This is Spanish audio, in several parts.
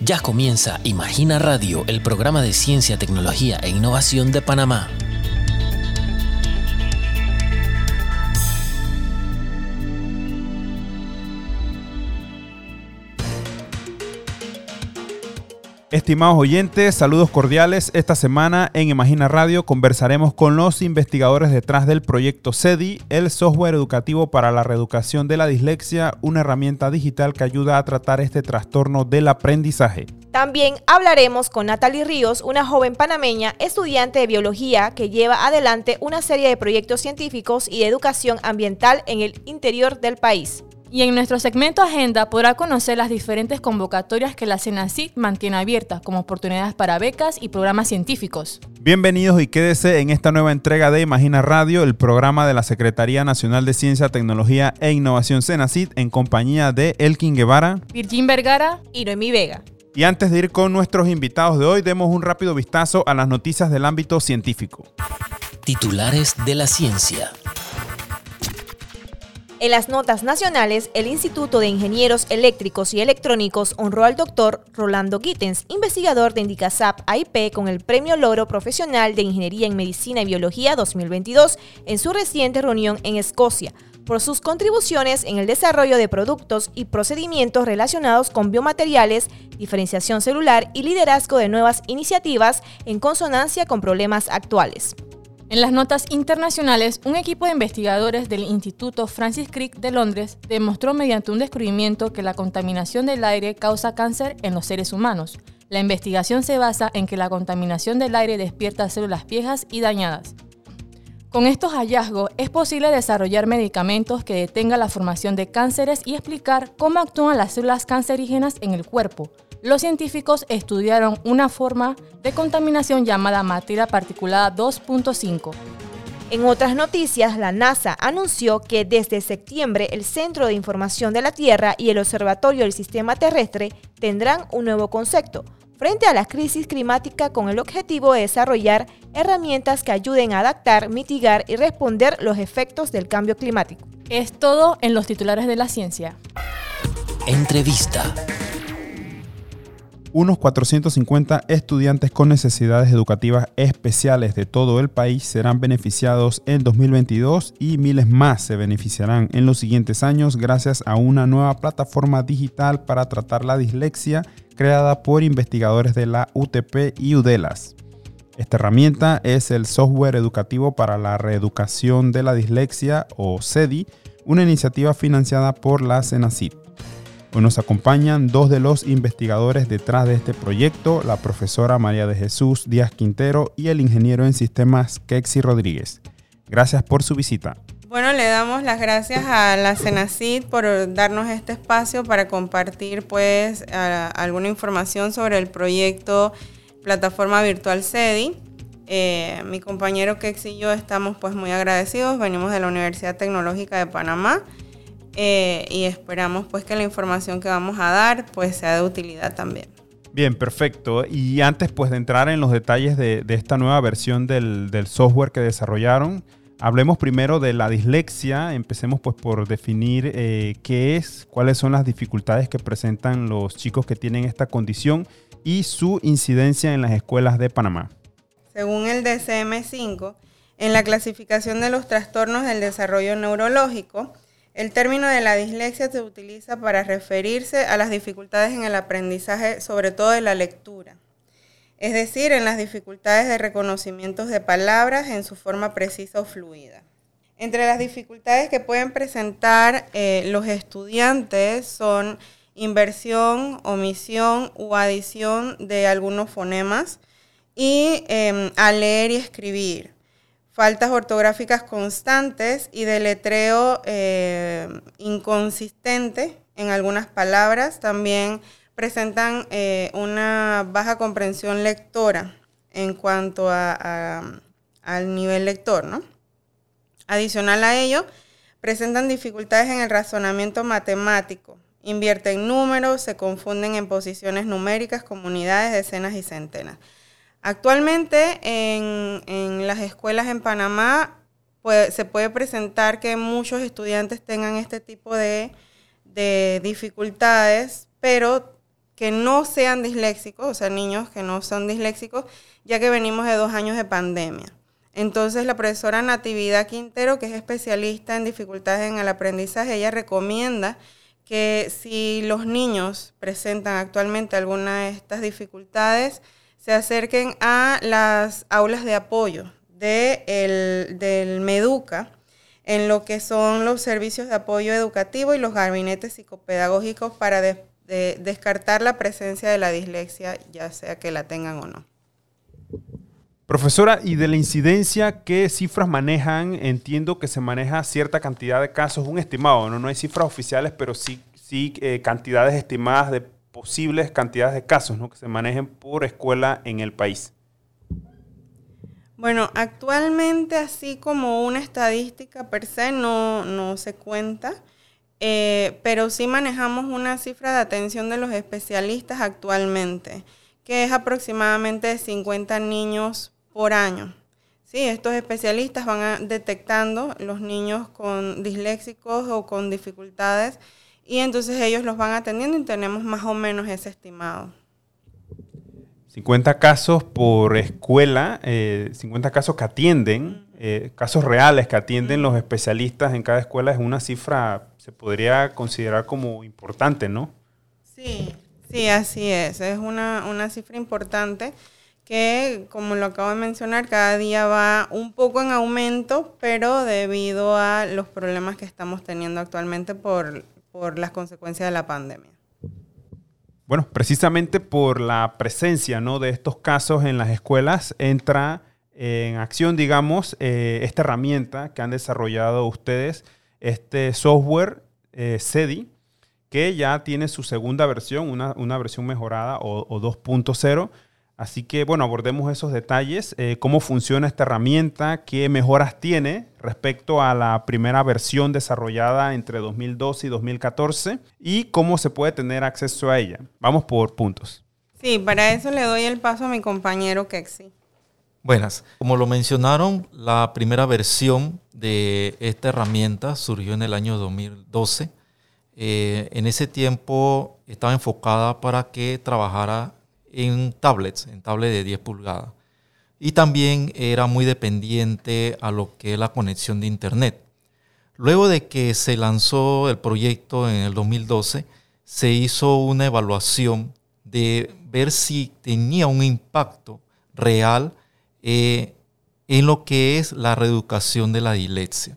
Ya comienza Imagina Radio, el programa de ciencia, tecnología e innovación de Panamá. Estimados oyentes, saludos cordiales. Esta semana en Imagina Radio conversaremos con los investigadores detrás del proyecto CEDI, el software educativo para la reeducación de la dislexia, una herramienta digital que ayuda a tratar este trastorno del aprendizaje. También hablaremos con Natalie Ríos, una joven panameña estudiante de biología que lleva adelante una serie de proyectos científicos y de educación ambiental en el interior del país. Y en nuestro segmento Agenda podrá conocer las diferentes convocatorias que la CENACID mantiene abiertas como oportunidades para becas y programas científicos. Bienvenidos y quédese en esta nueva entrega de Imagina Radio, el programa de la Secretaría Nacional de Ciencia, Tecnología e Innovación CENACID en compañía de Elkin Guevara, Virgin Vergara y Noemí Vega. Y antes de ir con nuestros invitados de hoy, demos un rápido vistazo a las noticias del ámbito científico. Titulares de la ciencia. En las notas nacionales, el Instituto de Ingenieros Eléctricos y Electrónicos honró al doctor Rolando Gittens, investigador de Indicasap AIP con el Premio Logro Profesional de Ingeniería en Medicina y Biología 2022 en su reciente reunión en Escocia, por sus contribuciones en el desarrollo de productos y procedimientos relacionados con biomateriales, diferenciación celular y liderazgo de nuevas iniciativas en consonancia con problemas actuales. En las notas internacionales, un equipo de investigadores del Instituto Francis Crick de Londres demostró mediante un descubrimiento que la contaminación del aire causa cáncer en los seres humanos. La investigación se basa en que la contaminación del aire despierta células viejas y dañadas. Con estos hallazgos es posible desarrollar medicamentos que detengan la formación de cánceres y explicar cómo actúan las células cancerígenas en el cuerpo, los científicos estudiaron una forma de contaminación llamada materia particulada 2.5. En otras noticias, la NASA anunció que desde septiembre el Centro de Información de la Tierra y el Observatorio del Sistema Terrestre tendrán un nuevo concepto frente a la crisis climática con el objetivo de desarrollar herramientas que ayuden a adaptar, mitigar y responder los efectos del cambio climático. Es todo en los titulares de la ciencia. Entrevista unos 450 estudiantes con necesidades educativas especiales de todo el país serán beneficiados en 2022 y miles más se beneficiarán en los siguientes años gracias a una nueva plataforma digital para tratar la dislexia creada por investigadores de la UTP y UDELAS. Esta herramienta es el software educativo para la reeducación de la dislexia o CEDI, una iniciativa financiada por la CENACIT. Hoy nos acompañan dos de los investigadores detrás de este proyecto, la profesora María de Jesús Díaz Quintero y el ingeniero en sistemas Kexi Rodríguez. Gracias por su visita. Bueno, le damos las gracias a la CENACID por darnos este espacio para compartir pues alguna información sobre el proyecto Plataforma Virtual CEDI. Eh, mi compañero Kexi y yo estamos pues muy agradecidos, venimos de la Universidad Tecnológica de Panamá eh, y esperamos pues que la información que vamos a dar pues sea de utilidad también. Bien, perfecto. Y antes pues de entrar en los detalles de, esta nueva versión del, software que desarrollaron, hablemos primero de la dislexia. Empecemos pues por definir eh, qué es, cuáles son las dificultades que presentan los chicos que tienen esta condición y su incidencia en las escuelas de Panamá. Según el DCM5, en la clasificación de los trastornos del desarrollo neurológico, el término de la dislexia se utiliza para referirse a las dificultades en el aprendizaje, sobre todo de la lectura, es decir, en las dificultades de reconocimiento de palabras en su forma precisa o fluida. Entre las dificultades que pueden presentar eh, los estudiantes son inversión, omisión u adición de algunos fonemas y em, a leer y escribir faltas ortográficas constantes y deletreo eh, inconsistente en algunas palabras. También presentan eh, una baja comprensión lectora en cuanto al nivel lector, ¿no? Adicional a ello, presentan dificultades en el razonamiento matemático, invierten números, se confunden en posiciones numéricas, comunidades, decenas y centenas. Actualmente en, las escuelas en Panamá se puede presentar que muchos estudiantes tengan este tipo de, dificultades, pero que no sean disléxicos, o sea, niños que no son disléxicos, ya que venimos de dos años de pandemia. Entonces, la profesora Natividad Quintero, que es especialista en dificultades en el aprendizaje, ella recomienda que si los niños presentan actualmente alguna de estas dificultades, se acerquen a las aulas de apoyo de del MEDUCA, en lo que son los servicios de apoyo educativo y los gabinetes psicopedagógicos para descartar la presencia de la dislexia, ya sea que la tengan o no. Profesora, y de la incidencia, ¿qué cifras manejan? Entiendo que se maneja cierta cantidad de casos, un estimado, no, no hay cifras oficiales, pero sí, sí eh, cantidades estimadas de posibles cantidades de casos ¿no? que se manejen por escuela en el país. Bueno, actualmente así como una estadística per se no, se cuenta, eh, pero sí manejamos una cifra de atención de los especialistas actualmente, que es aproximadamente de 50 niños por año. Sí, estos especialistas van detectando los niños con disléxicos o con dificultades y entonces ellos los van atendiendo y tenemos más o menos ese estimado. 50 casos por escuela, 50 eh, casos que atienden, eh, casos reales que atienden los especialistas en cada escuela es una cifra, se podría considerar como importante, ¿no? Sí, sí, así es. Es una, una cifra importante que, como lo acabo de mencionar, cada día va un poco en aumento, pero debido a los problemas que estamos teniendo actualmente por, por las consecuencias de la pandemia. Bueno, precisamente por la presencia ¿no? de estos casos en las escuelas, entra en acción, digamos, eh, esta herramienta que han desarrollado ustedes, este software eh, SEDI, que ya tiene su segunda versión, una, versión mejorada o, o 2.0 Así que, bueno, abordemos esos detalles, eh, cómo funciona esta herramienta, qué mejoras tiene respecto a la primera versión desarrollada entre 2012 y 2014 y cómo se puede tener acceso a ella. Vamos por puntos. Sí, para eso le doy el paso a mi compañero Kexi. Buenas. Como lo mencionaron, la primera versión de esta herramienta surgió en el año 2012. Eh, en ese tiempo estaba enfocada para que trabajara en tablets, en tablets de 10 pulgadas. Y también era muy dependiente a lo que es la conexión de Internet. Luego de que se lanzó el proyecto en el 2012, se hizo una evaluación de ver si tenía un impacto real eh, en lo que es la reeducación de la dislexia.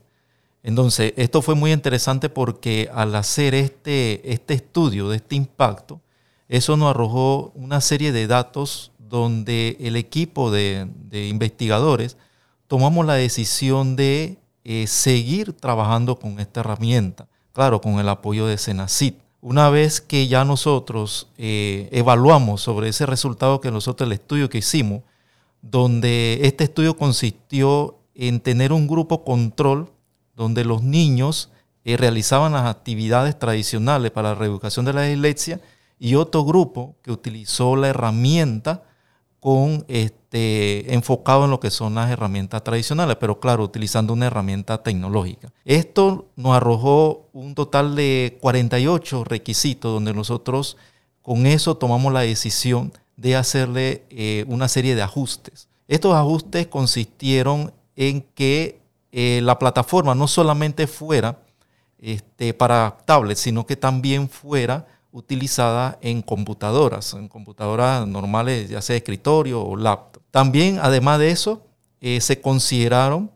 Entonces, esto fue muy interesante porque al hacer este, este estudio de este impacto, eso nos arrojó una serie de datos donde el equipo de, investigadores tomamos la decisión de eh, seguir trabajando con esta herramienta, claro, con el apoyo de Senacit. Una vez que ya nosotros eh, evaluamos sobre ese resultado que nosotros, el estudio que hicimos, donde este estudio consistió en tener un grupo control donde los niños eh, realizaban las actividades tradicionales para la reeducación de la dislexia y otro grupo que utilizó la herramienta con este, enfocado en lo que son las herramientas tradicionales, pero claro, utilizando una herramienta tecnológica. Esto nos arrojó un total de 48 requisitos donde nosotros con eso tomamos la decisión de hacerle eh, una serie de ajustes. Estos ajustes consistieron en que eh, la plataforma no solamente fuera este, para tablets, sino que también fuera utilizada en computadoras, en computadoras normales, ya sea escritorio o laptop. También, además de eso, eh, se consideraron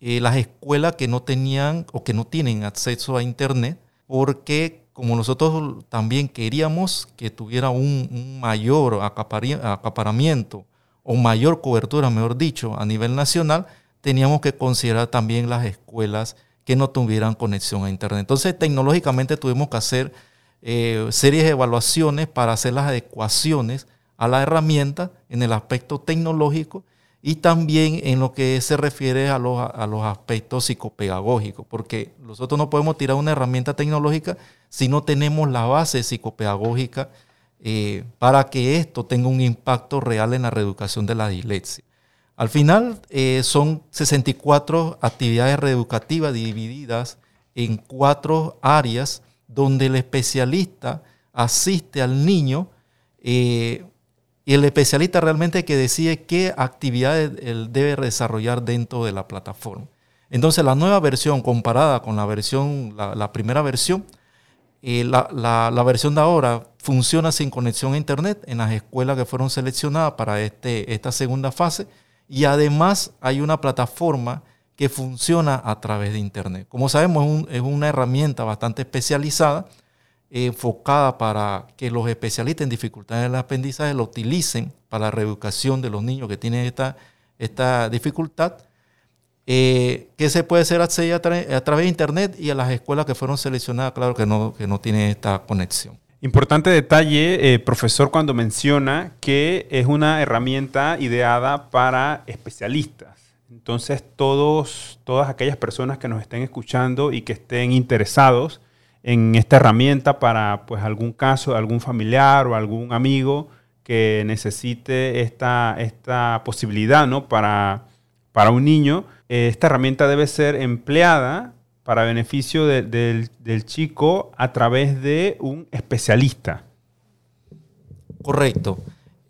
eh, las escuelas que no tenían o que no tienen acceso a Internet, porque como nosotros también queríamos que tuviera un, mayor acaparamiento o mayor cobertura, mejor dicho, a nivel nacional, teníamos que considerar también las escuelas que no tuvieran conexión a Internet. Entonces, tecnológicamente tuvimos que hacer eh, series de evaluaciones para hacer las adecuaciones a la herramienta en el aspecto tecnológico y también en lo que se refiere a los, a los aspectos psicopedagógicos, porque nosotros no podemos tirar una herramienta tecnológica si no tenemos la base psicopedagógica eh, para que esto tenga un impacto real en la reeducación de la dislexia. Al final eh, son 64 actividades reeducativas divididas en cuatro áreas donde el especialista asiste al niño y el especialista realmente que decide qué actividades él debe desarrollar dentro de la plataforma. Entonces la nueva versión comparada con la versión, la, primera versión, eh, la, versión de ahora funciona sin conexión a internet en las escuelas que fueron seleccionadas para este, esta segunda fase y además hay una plataforma que funciona a través de internet. Como sabemos es, una herramienta bastante especializada enfocada para que los especialistas en dificultades del aprendizaje lo utilicen para la reeducación de los niños que tienen esta, esta dificultad eh, que se puede hacer a, a, través de Internet y a las escuelas que fueron seleccionadas, claro que no, que no tienen esta conexión. Importante detalle, eh, profesor, cuando menciona que es una herramienta ideada para especialistas. Entonces, todos, todas aquellas personas que nos estén escuchando y que estén interesados en esta herramienta para pues, algún caso, algún familiar o algún amigo que necesite esta, esta posibilidad ¿no? para, para un niño, eh, esta herramienta debe ser empleada para beneficio del, chico a través de un especialista. Correcto.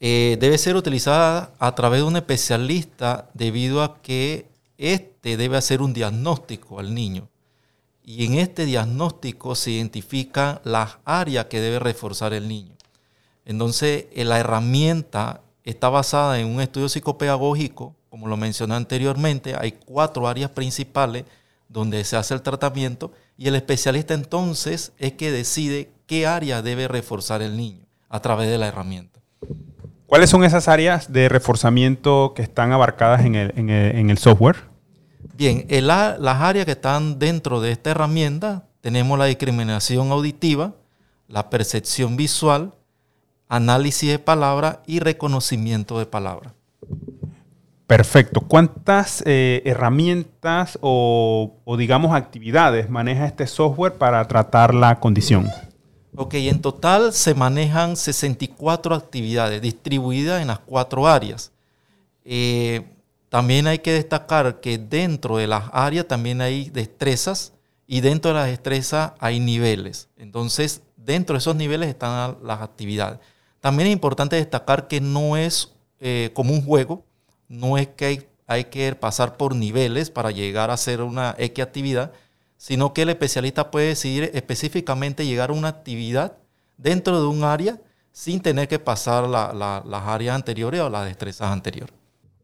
Eh, debe ser utilizada a través de un especialista debido a que éste debe hacer un diagnóstico al niño. Y en este diagnóstico se identifican las áreas que debe reforzar el niño. Entonces, eh, la herramienta está basada en un estudio psicopedagógico como lo mencioné anteriormente, hay cuatro áreas principales donde se hace el tratamiento y el especialista entonces es que decide qué área debe reforzar el niño a través de la herramienta. ¿Cuáles son esas áreas de reforzamiento que están abarcadas en el, software? Bien, las áreas que están dentro de esta herramienta tenemos la discriminación auditiva, la percepción visual, análisis de palabra y reconocimiento de palabra. Perfecto. ¿Cuántas eh, herramientas o, digamos actividades maneja este software para tratar la condición? Ok, en total se manejan 64 actividades distribuidas en las cuatro áreas. Eh, también hay que destacar que dentro de las áreas también hay destrezas y dentro de las destrezas hay niveles. Entonces, dentro de esos niveles están las actividades. También es importante destacar que no es eh, como un juego, no es que hay, que pasar por niveles para llegar a hacer una X actividad, sino que el especialista puede decidir específicamente llegar a una actividad dentro de un área sin tener que pasar las áreas anteriores o las destrezas anteriores.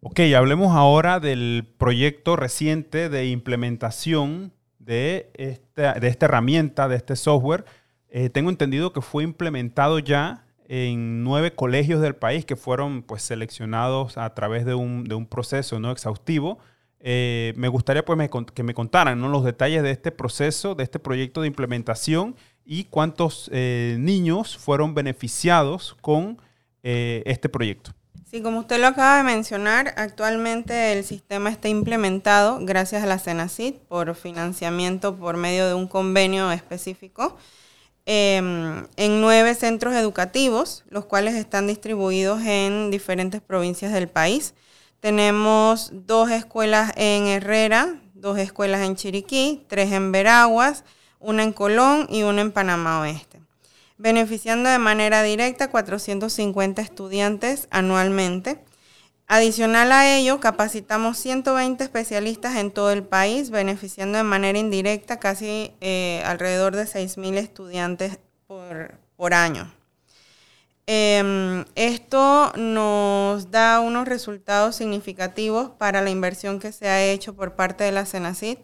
Ok, hablemos ahora del proyecto reciente de implementación de esta, de esta herramienta, de este software. Eh, tengo entendido que fue implementado ya en nueve colegios del país que fueron pues, seleccionados a través de un, de un proceso no exhaustivo. Eh, me gustaría pues, que me contaran los detalles de este proceso, de este proyecto de implementación y cuántos eh, niños fueron beneficiados con eh, este proyecto. Sí, como usted lo acaba de mencionar, actualmente el sistema está implementado gracias a la CENACID por financiamiento por medio de un convenio específico. Em, en nueve centros educativos, los cuales están distribuidos en diferentes provincias del país. Tenemos dos escuelas en Herrera, dos escuelas en Chiriquí, tres en Veraguas, una en Colón y una en Panamá Oeste, beneficiando de manera directa 450 estudiantes anualmente Adicional a ello, capacitamos 120 especialistas en todo el país, beneficiando de manera indirecta casi eh, alrededor de 6.000 estudiantes por, año. Em, esto nos da unos resultados significativos para la inversión que se ha hecho por parte de la CENACID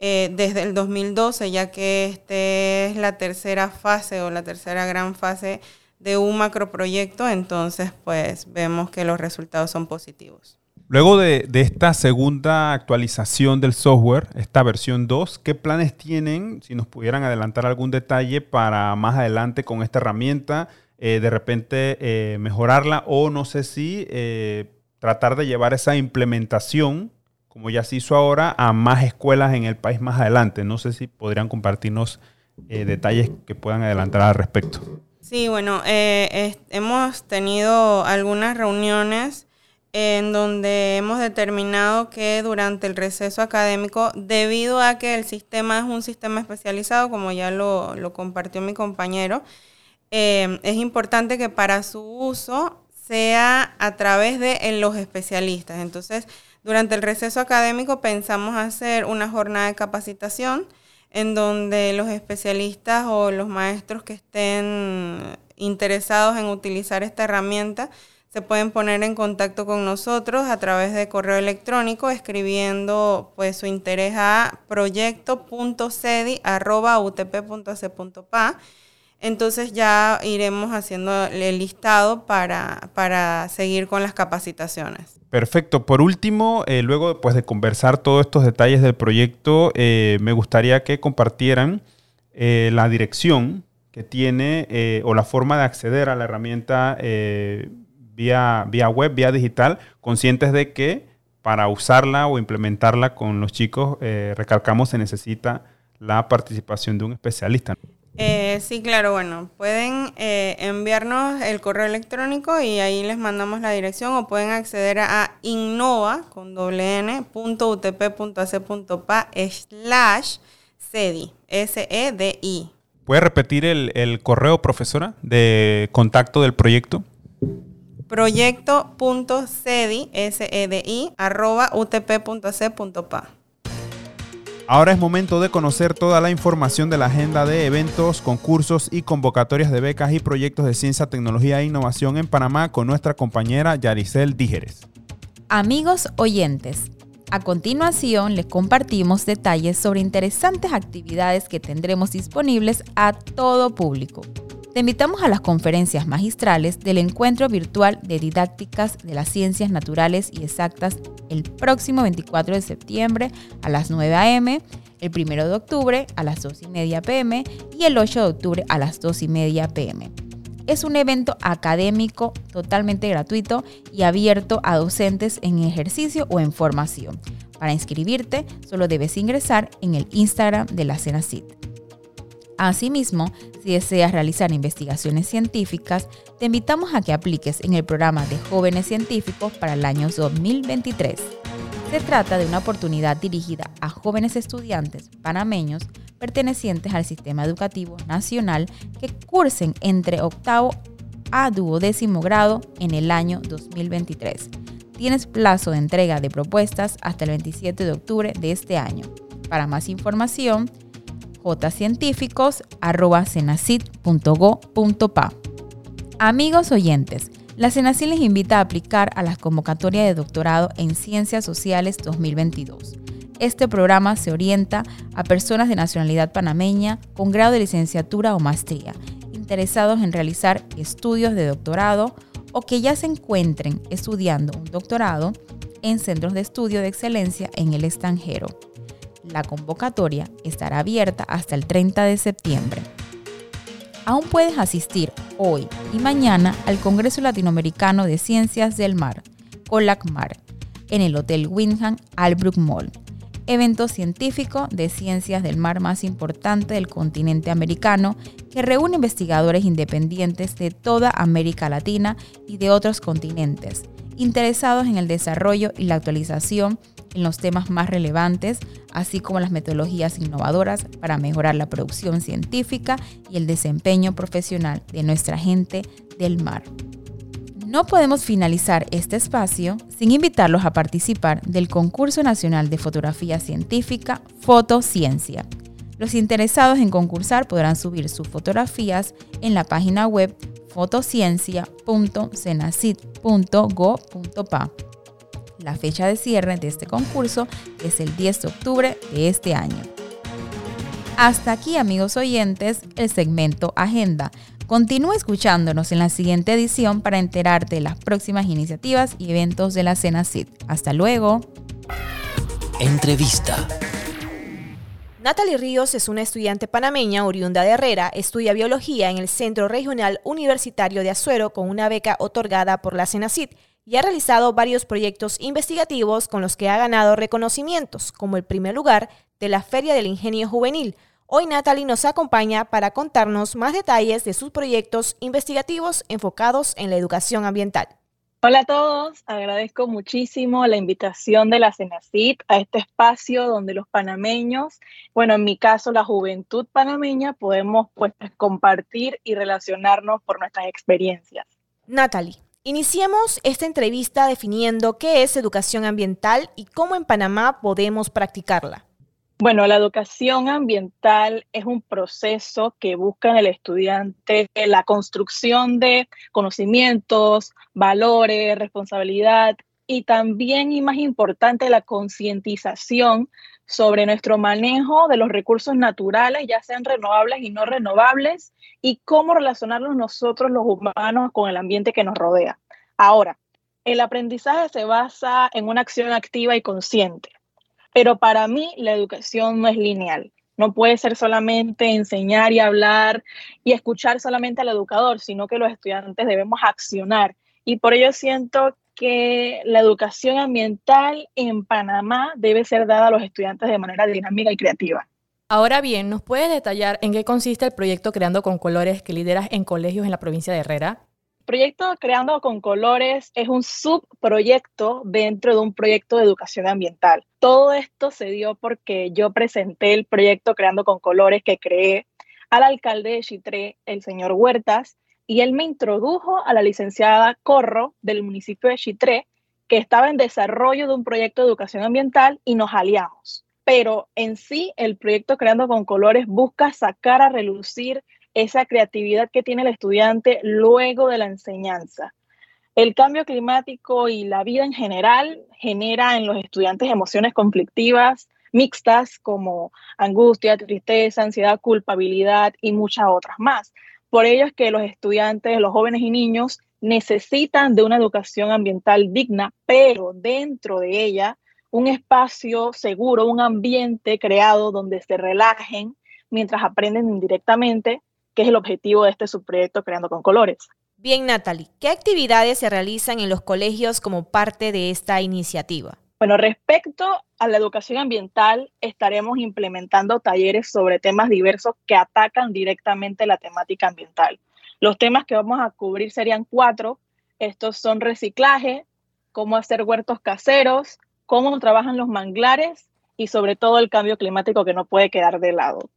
eh, desde el 2012, ya que esta es la tercera fase o la tercera gran fase de un macroproyecto, entonces pues vemos que los resultados son positivos. Luego de, esta segunda actualización del software, esta versión 2, ¿qué planes tienen, si nos pudieran adelantar algún detalle para más adelante con esta herramienta, eh, de repente eh, mejorarla o no sé si eh, tratar de llevar esa implementación, como ya se hizo ahora, a más escuelas en el país más adelante? No sé si podrían compartirnos detalles que puedan adelantar al respecto. Sí, bueno, hemos tenido algunas reuniones en donde hemos determinado que durante el receso académico, debido a que el sistema es un sistema especializado, como ya lo, compartió mi compañero, eh, es importante que para su uso sea a través de los especialistas. Entonces, durante el receso académico pensamos hacer una jornada de capacitación en donde los especialistas o los maestros que estén interesados en utilizar esta herramienta se pueden poner en contacto con nosotros a través de correo electrónico escribiendo pues su interés a proyecto.cedi.utp.ac.pa. Entonces ya iremos haciendo el listado para, para seguir con las capacitaciones. Perfecto. Por último, eh, luego pues, de conversar todos estos detalles del proyecto, eh, me gustaría que compartieran eh, la dirección que tiene o la forma de acceder a la herramienta vía, vía web, vía digital, conscientes de que para usarla o implementarla con los chicos, recalcamos, se necesita la participación de un especialista. Eh, sí, claro, bueno, pueden eh, enviarnos el correo electrónico y ahí les mandamos la dirección o pueden acceder a innova con doble n, slash sedi, S-E-D-I. ¿Puede repetir el, el correo, profesora, de contacto del proyecto? proyecto.cedi, arroba utp.c.pa. Ahora es momento de conocer toda la información de la agenda de eventos, concursos y convocatorias de becas y proyectos de ciencia, tecnología e innovación en Panamá con nuestra compañera Yaricel Dígeres. Amigos oyentes, a continuación les compartimos detalles sobre interesantes actividades que tendremos disponibles a todo público. Te invitamos a las conferencias magistrales del Encuentro Virtual de Didácticas de las Ciencias Naturales y Exactas el próximo 24 de septiembre a las 9 a.m., el 1 de octubre a las 2 y media p.m. y el 8 de octubre a las 2 y media p.m. Es un evento académico totalmente gratuito y abierto a docentes en ejercicio o en formación. Para inscribirte, solo debes ingresar en el Instagram de la CENACIT. Asimismo, si deseas realizar investigaciones científicas, te invitamos a que apliques en el programa de jóvenes científicos para el año 2023. Se trata de una oportunidad dirigida a jóvenes estudiantes panameños pertenecientes al sistema educativo nacional que cursen entre octavo a duodécimo grado en el año 2023. Tienes plazo de entrega de propuestas hasta el 27 de octubre de este año. Para más información, jcientíficos.cenacit.go.pa. Amigos oyentes, la Cenacit les invita a aplicar a la convocatoria de doctorado en Ciencias Sociales 2022. Este programa se orienta a personas de nacionalidad panameña con grado de licenciatura o maestría, interesados en realizar estudios de doctorado o que ya se encuentren estudiando un doctorado en centros de estudio de excelencia en el extranjero. La convocatoria estará abierta hasta el 30 de septiembre. Aún puedes asistir hoy y mañana al Congreso Latinoamericano de Ciencias del Mar, COLACMAR, en el Hotel Windham Albrook Mall, evento científico de ciencias del mar más importante del continente americano que reúne investigadores independientes de toda América Latina y de otros continentes, interesados en el desarrollo y la actualización en los temas más relevantes, así como las metodologías innovadoras para mejorar la producción científica y el desempeño profesional de nuestra gente del mar. No podemos finalizar este espacio sin invitarlos a participar del concurso nacional de fotografía científica Fotociencia. Los interesados en concursar podrán subir sus fotografías en la página web fotociencia.cenacit.go.pa la fecha de cierre de este concurso es el 10 de octubre de este año. Hasta aquí, amigos oyentes, el segmento Agenda. Continúa escuchándonos en la siguiente edición para enterarte de las próximas iniciativas y eventos de la Cena CID. Hasta luego. Entrevista. Natalie Ríos es una estudiante panameña oriunda de Herrera, estudia biología en el Centro Regional Universitario de Azuero con una beca otorgada por la CENACIT y ha realizado varios proyectos investigativos con los que ha ganado reconocimientos, como el primer lugar de la Feria del Ingenio Juvenil. Hoy Natalie nos acompaña para contarnos más detalles de sus proyectos investigativos enfocados en la educación ambiental. Hola a todos, agradezco muchísimo la invitación de la CENACIT a este espacio donde los panameños, bueno, en mi caso la juventud panameña, podemos pues compartir y relacionarnos por nuestras experiencias. Natalie, iniciemos esta entrevista definiendo qué es educación ambiental y cómo en Panamá podemos practicarla. Bueno, la educación ambiental es un proceso que busca en el estudiante la construcción de conocimientos, valores, responsabilidad y también, y más importante, la concientización sobre nuestro manejo de los recursos naturales, ya sean renovables y no renovables, y cómo relacionarnos nosotros los humanos con el ambiente que nos rodea. Ahora, el aprendizaje se basa en una acción activa y consciente. Pero para mí la educación no es lineal. No puede ser solamente enseñar y hablar y escuchar solamente al educador, sino que los estudiantes debemos accionar. Y por ello siento que la educación ambiental en Panamá debe ser dada a los estudiantes de manera dinámica y creativa. Ahora bien, ¿nos puedes detallar en qué consiste el proyecto Creando con Colores que lideras en colegios en la provincia de Herrera? proyecto Creando con Colores es un subproyecto dentro de un proyecto de educación ambiental. Todo esto se dio porque yo presenté el proyecto Creando con Colores que creé al alcalde de Chitré, el señor Huertas, y él me introdujo a la licenciada Corro del municipio de Chitré, que estaba en desarrollo de un proyecto de educación ambiental y nos aliamos. Pero en sí, el proyecto Creando con Colores busca sacar a relucir esa creatividad que tiene el estudiante luego de la enseñanza. El cambio climático y la vida en general genera en los estudiantes emociones conflictivas, mixtas como angustia, tristeza, ansiedad, culpabilidad y muchas otras más. Por ello es que los estudiantes, los jóvenes y niños necesitan de una educación ambiental digna, pero dentro de ella un espacio seguro, un ambiente creado donde se relajen mientras aprenden indirectamente que es el objetivo de este subproyecto Creando con Colores. Bien, Natalie, ¿qué actividades se realizan en los colegios como parte de esta iniciativa? Bueno, respecto a la educación ambiental, estaremos implementando talleres sobre temas diversos que atacan directamente la temática ambiental. Los temas que vamos a cubrir serían cuatro. Estos son reciclaje, cómo hacer huertos caseros, cómo trabajan los manglares y sobre todo el cambio climático que no puede quedar de lado.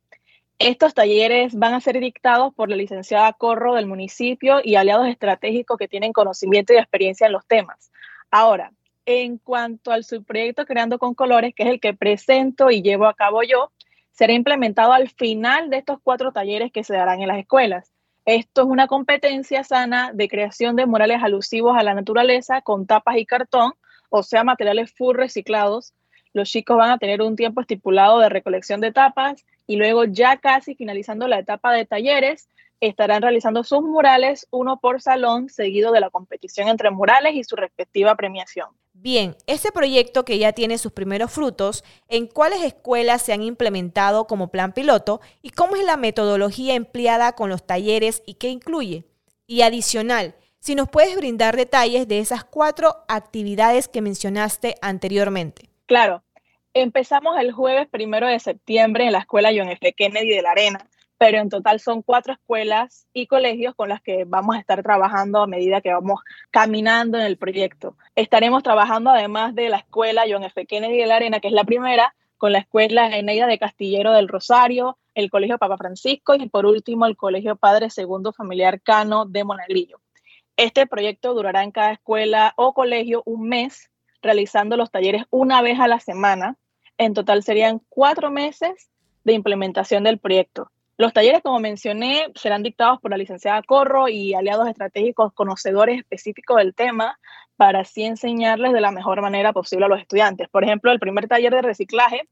Estos talleres van a ser dictados por la licenciada Corro del municipio y aliados estratégicos que tienen conocimiento y experiencia en los temas. Ahora, en cuanto al subproyecto Creando con Colores, que es el que presento y llevo a cabo yo, será implementado al final de estos cuatro talleres que se darán en las escuelas. Esto es una competencia sana de creación de murales alusivos a la naturaleza con tapas y cartón, o sea, materiales full reciclados. Los chicos van a tener un tiempo estipulado de recolección de tapas y luego ya casi finalizando la etapa de talleres, estarán realizando sus murales, uno por salón, seguido de la competición entre murales y su respectiva premiación. Bien, este proyecto que ya tiene sus primeros frutos, ¿en cuáles escuelas se han implementado como plan piloto y cómo es la metodología empleada con los talleres y qué incluye? Y adicional, si nos puedes brindar detalles de esas cuatro actividades que mencionaste anteriormente. Claro, Empezamos el jueves primero de septiembre en la escuela John F. Kennedy de la Arena, pero en total son cuatro escuelas y colegios con las que vamos a estar trabajando a medida que vamos caminando en el proyecto. Estaremos trabajando además de la escuela John F. Kennedy de la Arena, que es la primera, con la escuela Eneida de Castillero del Rosario, el Colegio Papa Francisco y por último el Colegio Padre Segundo Familiar Cano de Monagrillo. Este proyecto durará en cada escuela o colegio un mes, realizando los talleres una vez a la semana en total serían cuatro meses de implementación del proyecto. Los talleres, como mencioné, serán dictados por la licenciada Corro y aliados estratégicos conocedores específicos del tema para así enseñarles de la mejor manera posible a los estudiantes. Por ejemplo, el primer taller de reciclaje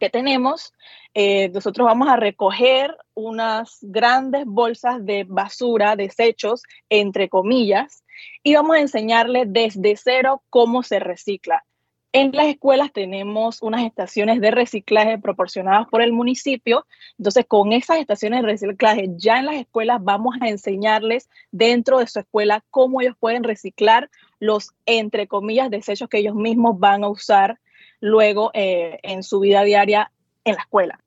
que tenemos, eh, nosotros vamos a recoger unas grandes bolsas de basura, desechos, entre comillas, y vamos a enseñarles desde cero cómo se recicla. En las escuelas tenemos unas estaciones de reciclaje proporcionadas por el municipio. Entonces, con esas estaciones de reciclaje, ya en las escuelas vamos a enseñarles dentro de su escuela cómo ellos pueden reciclar los, entre comillas, desechos que ellos mismos van a usar luego eh, en su vida diaria en la escuela.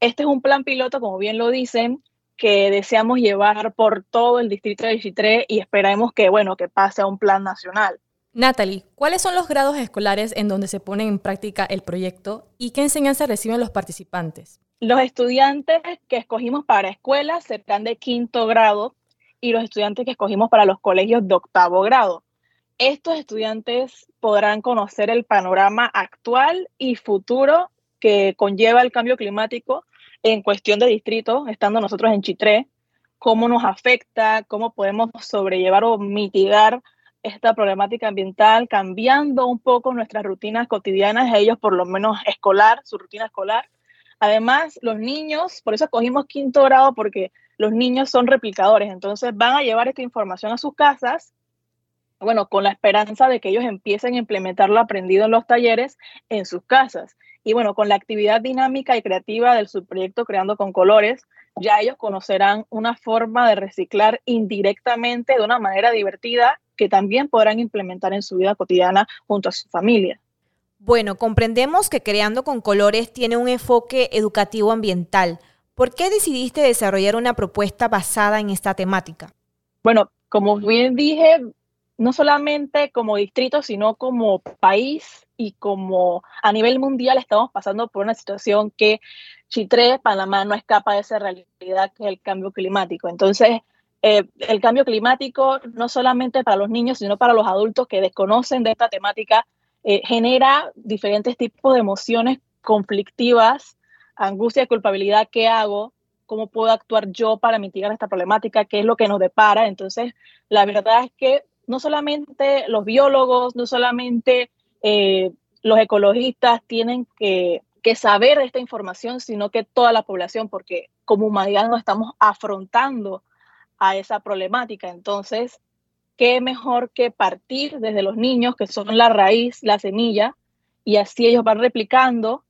Este es un plan piloto, como bien lo dicen, que deseamos llevar por todo el distrito de Chitré y esperamos que, bueno, que pase a un plan nacional. Natalie, ¿cuáles son los grados escolares en donde se pone en práctica el proyecto y qué enseñanza reciben los participantes? Los estudiantes que escogimos para escuelas serán de quinto grado y los estudiantes que escogimos para los colegios de octavo grado. Estos estudiantes podrán conocer el panorama actual y futuro que conlleva el cambio climático en cuestión de distrito, estando nosotros en Chitré, cómo nos afecta, cómo podemos sobrellevar o mitigar esta problemática ambiental, cambiando un poco nuestras rutinas cotidianas, ellos por lo menos escolar, su rutina escolar. Además, los niños, por eso escogimos quinto grado, porque los niños son replicadores, entonces van a llevar esta información a sus casas, bueno, con la esperanza de que ellos empiecen a implementar lo aprendido en los talleres en sus casas. Y bueno, con la actividad dinámica y creativa del subproyecto Creando con Colores, ya ellos conocerán una forma de reciclar indirectamente de una manera divertida que también podrán implementar en su vida cotidiana junto a su familia. Bueno, comprendemos que Creando con Colores tiene un enfoque educativo ambiental. ¿Por qué decidiste desarrollar una propuesta basada en esta temática? Bueno, como bien dije, no solamente como distrito, sino como país y como a nivel mundial estamos pasando por una situación que Chitré, Panamá, no escapa de esa realidad que es el cambio climático. Entonces, eh, el cambio climático, no solamente para los niños, sino para los adultos que desconocen de esta temática, eh, genera diferentes tipos de emociones conflictivas, angustia culpabilidad. ¿Qué hago? ¿Cómo puedo actuar yo para mitigar esta problemática? ¿Qué es lo que nos depara? Entonces, la verdad es que no solamente los biólogos, no solamente eh, los ecologistas tienen que, que, saber esta información, sino que toda la población, porque como humanidad nos estamos afrontando a esa problemática. Entonces, ¿qué mejor que partir desde los niños, que son la raíz, la semilla, y así ellos van replicando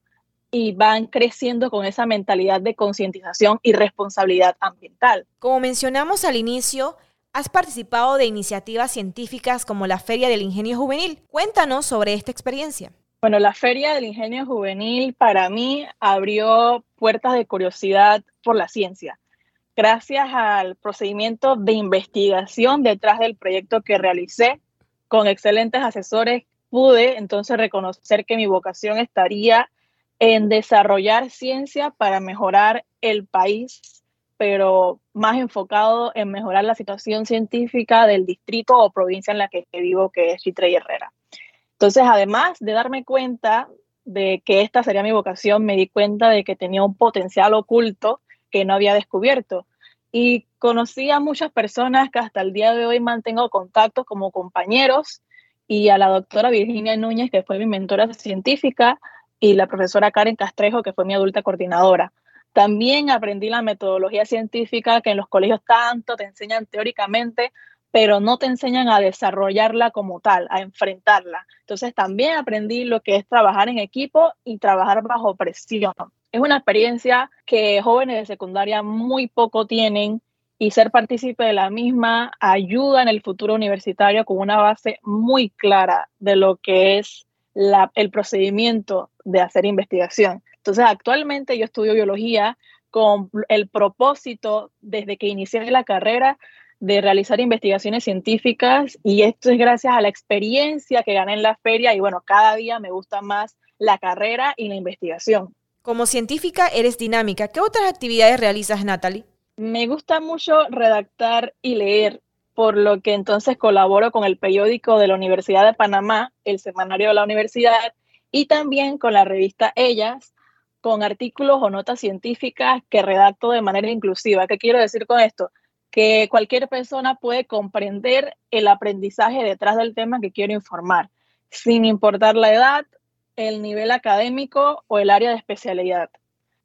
y van creciendo con esa mentalidad de concientización y responsabilidad ambiental. Como mencionamos al inicio, has participado de iniciativas científicas como la Feria del Ingenio Juvenil. Cuéntanos sobre esta experiencia. Bueno, la Feria del Ingenio Juvenil para mí abrió puertas de curiosidad por la ciencia gracias al procedimiento de investigación detrás del proyecto que realicé con excelentes asesores, pude entonces reconocer que mi vocación estaría en desarrollar ciencia para mejorar el país, pero más enfocado en mejorar la situación científica del distrito o provincia en la que vivo, que es Chitre y Herrera. Entonces, además de darme cuenta de que esta sería mi vocación, me di cuenta de que tenía un potencial oculto que no había descubierto. Y conocí a muchas personas que hasta el día de hoy mantengo contactos como compañeros y a la doctora Virginia Núñez, que fue mi mentora científica, y la profesora Karen Castrejo, que fue mi adulta coordinadora. También aprendí la metodología científica que en los colegios tanto te enseñan teóricamente, pero no te enseñan a desarrollarla como tal, a enfrentarla. Entonces también aprendí lo que es trabajar en equipo y trabajar bajo presión. Es una experiencia que jóvenes de secundaria muy poco tienen y ser partícipe de la misma ayuda en el futuro universitario con una base muy clara de lo que es el procedimiento de hacer investigación. Entonces, actualmente yo estudio biología con el propósito, desde que inicié la carrera, de realizar investigaciones científicas y esto es gracias a la experiencia que gané en la feria y bueno, cada día me gusta más la carrera y la investigación. Como científica eres dinámica. ¿Qué otras actividades realizas, Natalie? Me gusta mucho redactar y leer, por lo que entonces colaboro con el periódico de la Universidad de Panamá, el semanario de la universidad, y también con la revista Ellas, con artículos o notas científicas que redacto de manera inclusiva. ¿Qué quiero decir con esto? Que cualquier persona puede comprender el aprendizaje detrás del tema que quiero informar, sin importar la edad el nivel académico o el área de especialidad.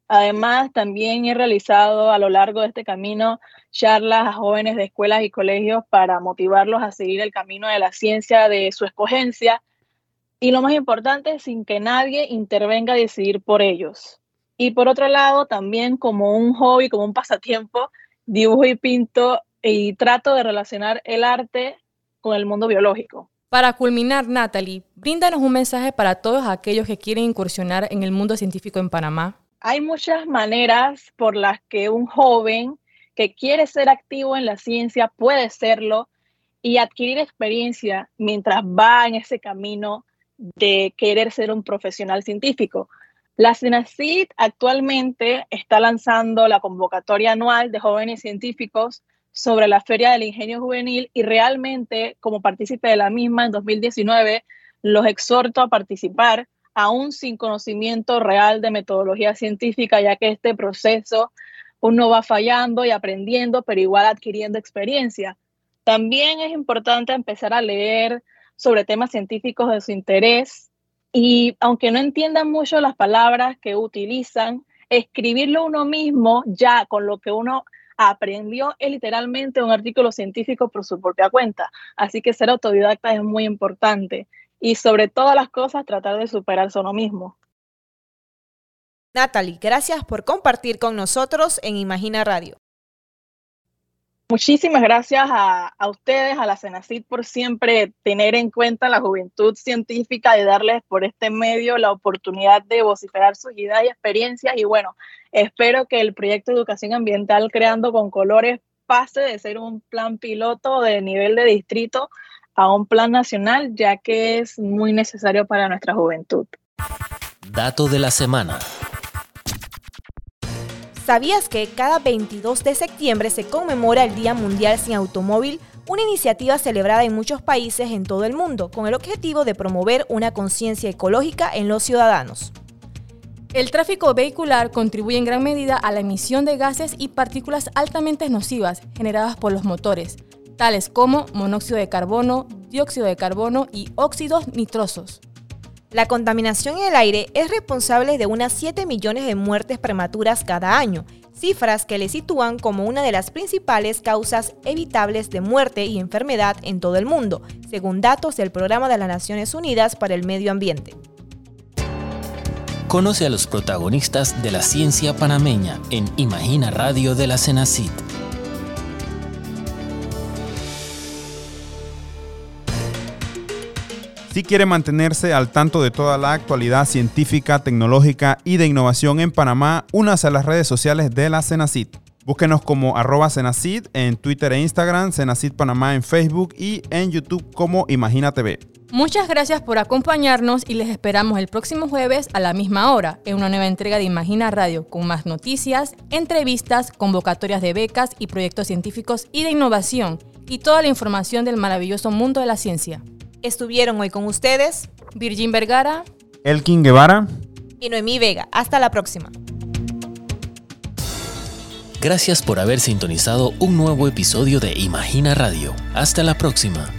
Además, también he realizado a lo largo de este camino charlas a jóvenes de escuelas y colegios para motivarlos a seguir el camino de la ciencia de su escogencia y lo más importante, sin que nadie intervenga a decidir por ellos. Y por otro lado, también como un hobby, como un pasatiempo, dibujo y pinto y trato de relacionar el arte con el mundo biológico. Para culminar, Natalie, bríndanos un mensaje para todos aquellos que quieren incursionar en el mundo científico en Panamá. Hay muchas maneras por las que un joven que quiere ser activo en la ciencia puede serlo y adquirir experiencia mientras va en ese camino de querer ser un profesional científico. La CENACID actualmente está lanzando la convocatoria anual de jóvenes científicos sobre la Feria del Ingenio Juvenil y realmente como partícipe de la misma en 2019 los exhorto a participar aún sin conocimiento real de metodología científica, ya que este proceso uno va fallando y aprendiendo, pero igual adquiriendo experiencia. También es importante empezar a leer sobre temas científicos de su interés y aunque no entiendan mucho las palabras que utilizan, escribirlo uno mismo ya con lo que uno aprendió es literalmente un artículo científico por su propia cuenta. Así que ser autodidacta es muy importante y sobre todas las cosas tratar de superarse uno mismo. Natalie, gracias por compartir con nosotros en Imagina Radio. Muchísimas gracias a, ustedes, a la CENACID, por siempre tener en cuenta la juventud científica y darles por este medio la oportunidad de vociferar sus ideas y experiencias. Y bueno, espero que el proyecto de educación ambiental Creando con Colores pase de ser un plan piloto de nivel de distrito a un plan nacional, ya que es muy necesario para nuestra juventud. Dato de la semana. ¿Sabías que cada 22 de septiembre se conmemora el Día Mundial sin Automóvil? Una iniciativa celebrada en muchos países en todo el mundo con el objetivo de promover una conciencia ecológica en los ciudadanos. El tráfico vehicular contribuye en gran medida a la emisión de gases y partículas altamente nocivas generadas por los motores, tales como monóxido de carbono, dióxido de carbono y óxidos nitrosos. La contaminación en el aire es responsable de unas 7 millones de muertes prematuras cada año, cifras que le sitúan como una de las principales causas evitables de muerte y enfermedad en todo el mundo, según datos del Programa de las Naciones Unidas para el Medio Ambiente. Conoce a los protagonistas de la ciencia panameña en Imagina Radio de la CENACIT. Si quiere mantenerse al tanto de toda la actualidad científica, tecnológica y de innovación en Panamá, únase a las redes sociales de la Cenacit. Búsquenos como arroba Cenacit en Twitter e Instagram, Cenacit Panamá en Facebook y en YouTube como Imagina TV. Muchas gracias por acompañarnos y les esperamos el próximo jueves a la misma hora en una nueva entrega de Imagina Radio con más noticias, entrevistas, convocatorias de becas y proyectos científicos y de innovación y toda la información del maravilloso mundo de la ciencia. Estuvieron hoy con ustedes Virgin Vergara, Elkin Guevara y Noemí Vega. Hasta la próxima. Gracias por haber sintonizado un nuevo episodio de Imagina Radio. Hasta la próxima.